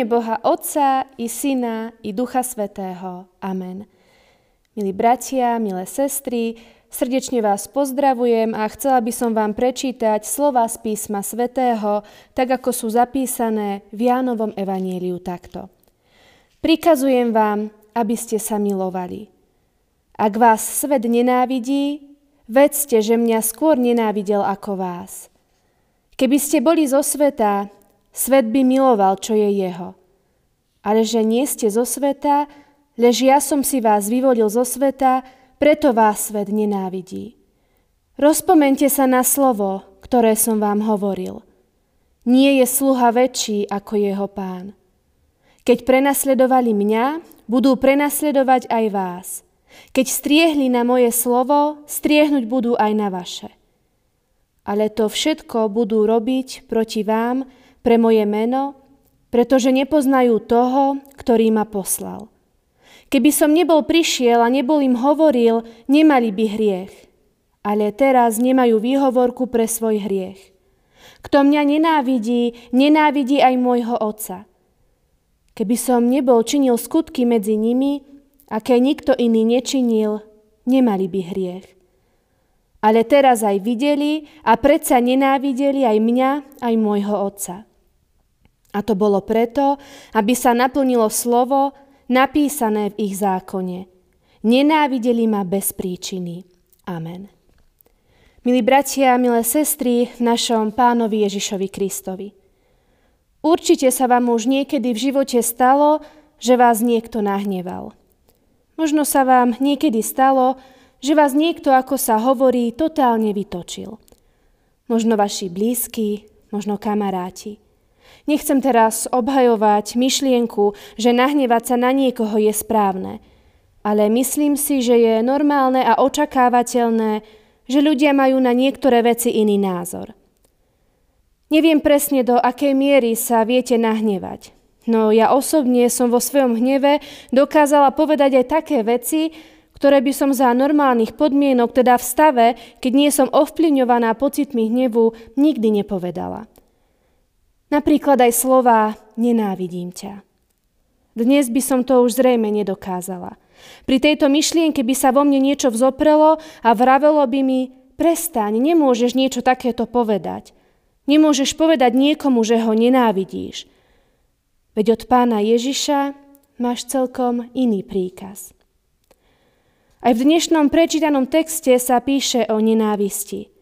mene Boha Otca i Syna i Ducha Svetého. Amen. Milí bratia, milé sestry, srdečne vás pozdravujem a chcela by som vám prečítať slova z písma Svetého, tak ako sú zapísané v Jánovom evaníliu takto. Prikazujem vám, aby ste sa milovali. Ak vás svet nenávidí, vedzte, že mňa skôr nenávidel ako vás. Keby ste boli zo sveta, svet by miloval, čo je jeho. Ale že nie ste zo sveta, lež ja som si vás vyvolil zo sveta, preto vás svet nenávidí. Rozpomente sa na slovo, ktoré som vám hovoril. Nie je sluha väčší ako jeho pán. Keď prenasledovali mňa, budú prenasledovať aj vás. Keď striehli na moje slovo, striehnúť budú aj na vaše ale to všetko budú robiť proti vám pre moje meno, pretože nepoznajú toho, ktorý ma poslal. Keby som nebol prišiel a nebol im hovoril, nemali by hriech. Ale teraz nemajú výhovorku pre svoj hriech. Kto mňa nenávidí, nenávidí aj môjho otca. Keby som nebol činil skutky medzi nimi, aké nikto iný nečinil, nemali by hriech. Ale teraz aj videli a predsa nenávideli aj mňa, aj môjho otca. A to bolo preto, aby sa naplnilo slovo napísané v ich zákone. Nenávideli ma bez príčiny. Amen. Milí bratia a milé sestry v našom pánovi Ježišovi Kristovi. Určite sa vám už niekedy v živote stalo, že vás niekto nahneval. Možno sa vám niekedy stalo, že vás niekto, ako sa hovorí, totálne vytočil. Možno vaši blízki, možno kamaráti. Nechcem teraz obhajovať myšlienku, že nahnevať sa na niekoho je správne, ale myslím si, že je normálne a očakávateľné, že ľudia majú na niektoré veci iný názor. Neviem presne, do akej miery sa viete nahnevať, no ja osobne som vo svojom hneve dokázala povedať aj také veci, ktoré by som za normálnych podmienok, teda v stave, keď nie som ovplyvňovaná pocitmi hnevu, nikdy nepovedala. Napríklad aj slova nenávidím ťa. Dnes by som to už zrejme nedokázala. Pri tejto myšlienke by sa vo mne niečo vzoprelo a vravelo by mi, prestaň, nemôžeš niečo takéto povedať. Nemôžeš povedať niekomu, že ho nenávidíš. Veď od pána Ježiša máš celkom iný príkaz. Aj v dnešnom prečítanom texte sa píše o nenávisti.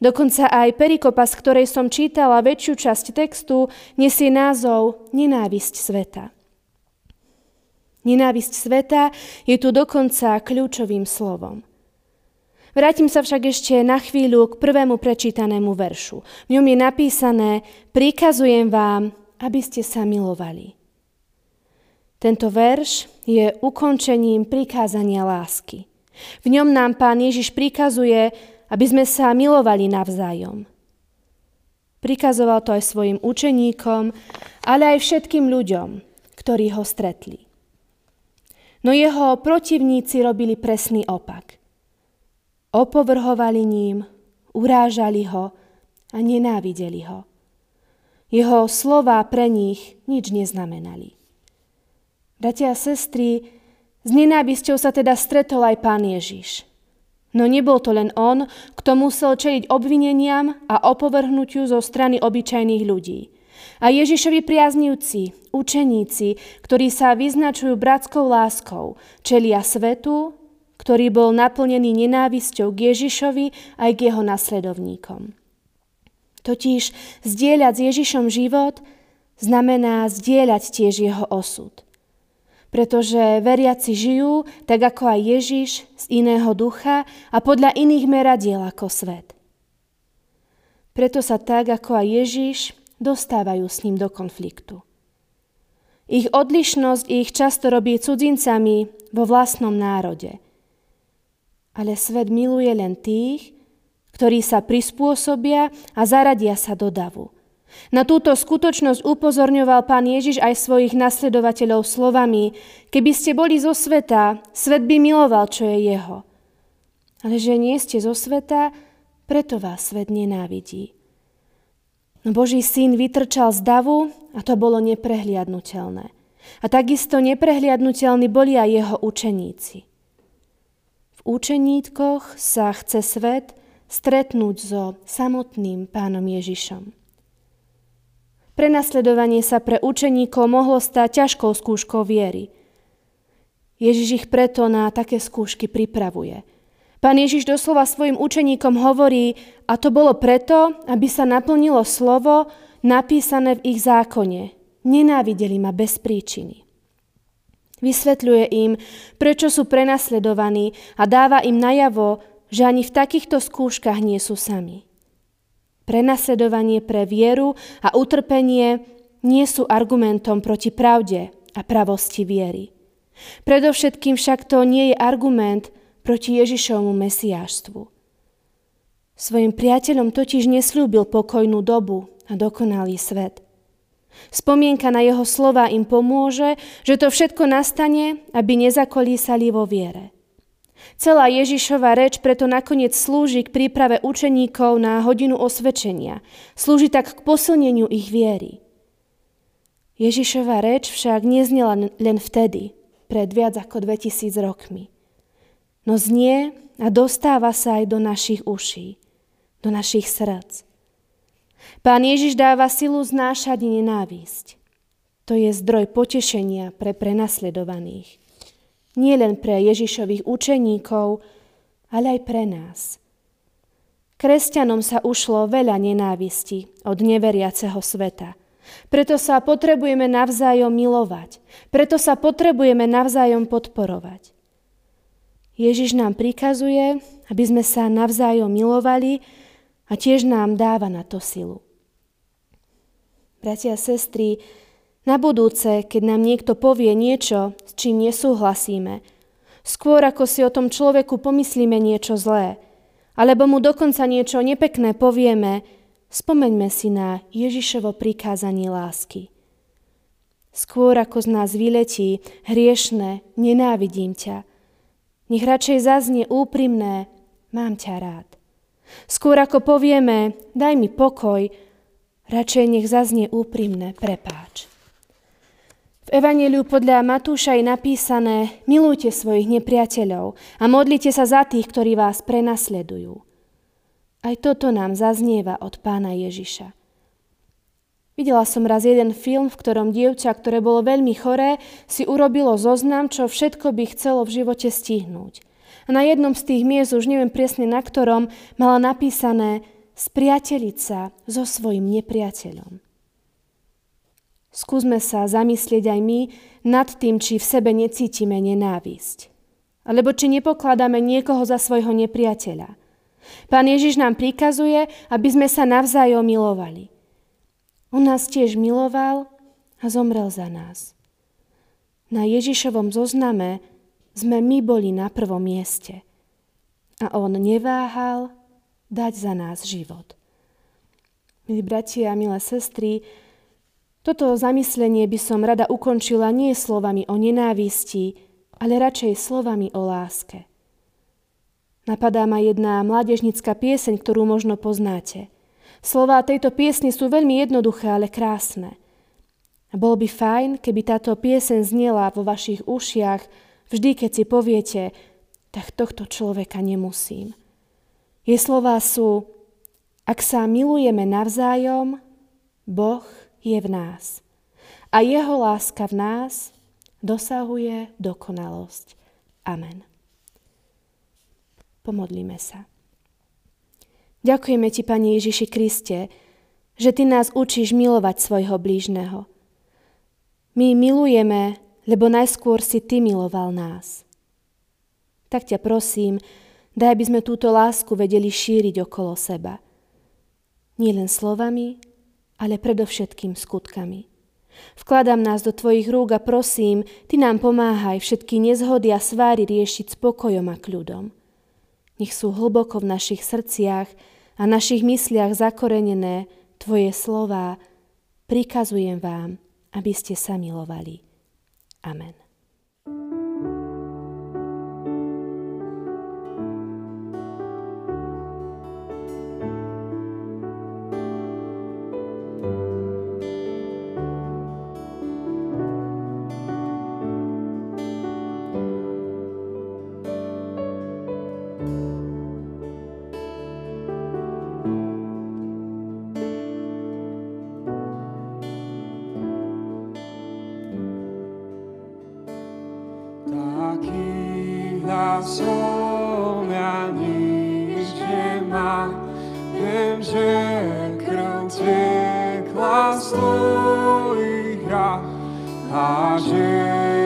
Dokonca aj perikopa, z ktorej som čítala väčšiu časť textu, nesie názov Nenávisť sveta. Nenávisť sveta je tu dokonca kľúčovým slovom. Vrátim sa však ešte na chvíľu k prvému prečítanému veršu. V ňom je napísané Prikazujem vám, aby ste sa milovali. Tento verš je ukončením prikázania lásky. V ňom nám pán Ježiš prikazuje, aby sme sa milovali navzájom. Prikazoval to aj svojim učeníkom, ale aj všetkým ľuďom, ktorí ho stretli. No jeho protivníci robili presný opak. Opovrhovali ním, urážali ho a nenávideli ho. Jeho slova pre nich nič neznamenali. Bratia a sestry, s nenávisťou sa teda stretol aj pán Ježiš. No nebol to len on, kto musel čeliť obvineniam a opovrhnutiu zo strany obyčajných ľudí. A Ježišovi priaznivci, učeníci, ktorí sa vyznačujú bratskou láskou, čelia svetu, ktorý bol naplnený nenávisťou k Ježišovi aj k jeho nasledovníkom. Totiž zdieľať s Ježišom život znamená zdieľať tiež jeho osud – pretože veriaci žijú, tak ako aj Ježiš, z iného ducha a podľa iných meradiel ako svet. Preto sa tak ako aj Ježiš dostávajú s ním do konfliktu. Ich odlišnosť ich často robí cudzincami vo vlastnom národe. Ale svet miluje len tých, ktorí sa prispôsobia a zaradia sa do davu – na túto skutočnosť upozorňoval pán Ježiš aj svojich nasledovateľov slovami, keby ste boli zo sveta, svet by miloval, čo je jeho. Ale že nie ste zo sveta, preto vás svet nenávidí. No Boží syn vytrčal z davu a to bolo neprehliadnutelné. A takisto neprehliadnutelní boli aj jeho učeníci. V učeníkoch sa chce svet stretnúť so samotným pánom Ježišom. Prenasledovanie sa pre učeníkov mohlo stať ťažkou skúškou viery. Ježiš ich preto na také skúšky pripravuje. Pán Ježiš doslova svojim učeníkom hovorí, a to bolo preto, aby sa naplnilo slovo napísané v ich zákone. Nenávideli ma bez príčiny. Vysvetľuje im, prečo sú prenasledovaní a dáva im najavo, že ani v takýchto skúškach nie sú sami. Prenasledovanie pre vieru a utrpenie nie sú argumentom proti pravde a pravosti viery. Predovšetkým však to nie je argument proti Ježišovmu mesiáštvu. Svojim priateľom totiž neslúbil pokojnú dobu a dokonalý svet. Spomienka na jeho slova im pomôže, že to všetko nastane, aby nezakolísali vo viere. Celá Ježišova reč preto nakoniec slúži k príprave učeníkov na hodinu osvedčenia. Slúži tak k posilneniu ich viery. Ježišova reč však neznela len vtedy, pred viac ako 2000 rokmi. No znie a dostáva sa aj do našich uší, do našich srdc. Pán Ježiš dáva silu znášať nenávisť. To je zdroj potešenia pre prenasledovaných nie len pre Ježišových učeníkov, ale aj pre nás. Kresťanom sa ušlo veľa nenávisti od neveriaceho sveta. Preto sa potrebujeme navzájom milovať. Preto sa potrebujeme navzájom podporovať. Ježiš nám prikazuje, aby sme sa navzájom milovali a tiež nám dáva na to silu. Bratia a sestry, na budúce, keď nám niekto povie niečo, s čím nesúhlasíme, skôr ako si o tom človeku pomyslíme niečo zlé, alebo mu dokonca niečo nepekné povieme, spomeňme si na Ježišovo prikázanie lásky. Skôr ako z nás vyletí hriešne, nenávidím ťa. Nech radšej zaznie úprimné, mám ťa rád. Skôr ako povieme, daj mi pokoj, radšej nech zaznie úprimné, prepáč. V Evangeliu podľa Matúša je napísané milujte svojich nepriateľov a modlite sa za tých, ktorí vás prenasledujú. Aj toto nám zaznieva od pána Ježiša. Videla som raz jeden film, v ktorom dievča, ktoré bolo veľmi choré, si urobilo zoznam, čo všetko by chcelo v živote stihnúť. A na jednom z tých miest, už neviem presne na ktorom, mala napísané spriateliť sa so svojim nepriateľom. Skúsme sa zamyslieť aj my nad tým, či v sebe necítime nenávisť. Alebo či nepokladáme niekoho za svojho nepriateľa. Pán Ježiš nám prikazuje, aby sme sa navzájom milovali. On nás tiež miloval a zomrel za nás. Na Ježišovom zozname sme my boli na prvom mieste. A on neváhal dať za nás život. Milí bratia a milé sestry, toto zamyslenie by som rada ukončila nie slovami o nenávisti, ale radšej slovami o láske. Napadá ma jedna mládežnická pieseň, ktorú možno poznáte. Slová tejto piesne sú veľmi jednoduché, ale krásne. A bolo by fajn, keby táto pieseň znela vo vašich ušiach vždy, keď si poviete, tak tohto človeka nemusím. Jej slová sú, ak sa milujeme navzájom, Boh je v nás. A jeho láska v nás dosahuje dokonalosť. Amen. Pomodlíme sa. Ďakujeme Ti, Pane Ježiši Kriste, že Ty nás učíš milovať svojho blížneho. My milujeme, lebo najskôr si Ty miloval nás. Tak ťa prosím, daj, aby sme túto lásku vedeli šíriť okolo seba. Nie len slovami, ale predovšetkým skutkami. Vkladám nás do Tvojich rúk a prosím, Ty nám pomáhaj všetky nezhody a sváry riešiť spokojom a kľudom. Nech sú hlboko v našich srdciach a našich mysliach zakorenené Tvoje slová. Prikazujem vám, aby ste sa milovali. Amen. a žena.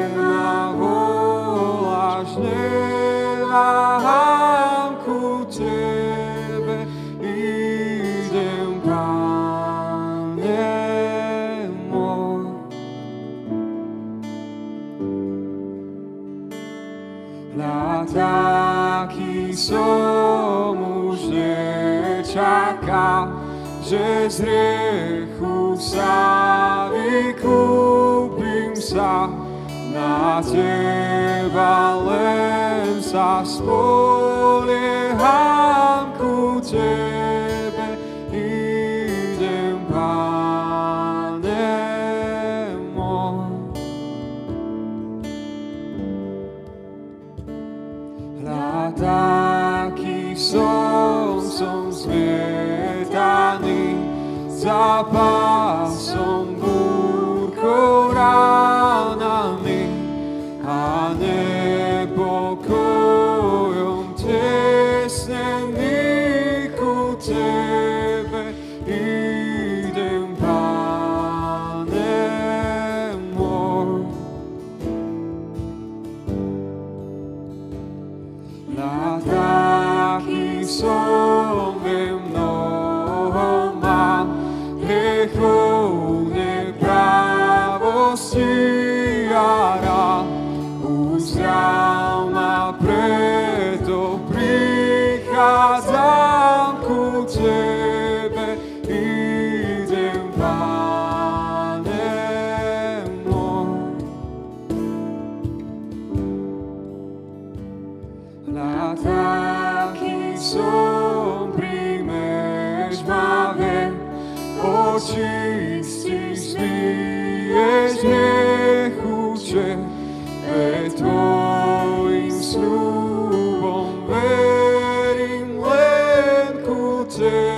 Na taký som už nečakal, že z hriechu sa vykúšam sa, na Teba len sa spolieham ku Tebe, idem, Pane môj. Hľa taký som, som zvietaný, zapásom song. to